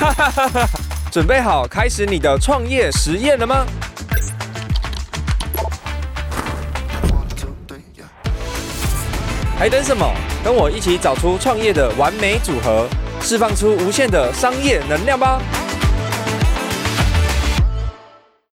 哈哈哈哈准备好开始你的创业实验了吗？还等什么？跟我一起找出创业的完美组合释放出无限的商业能量吧。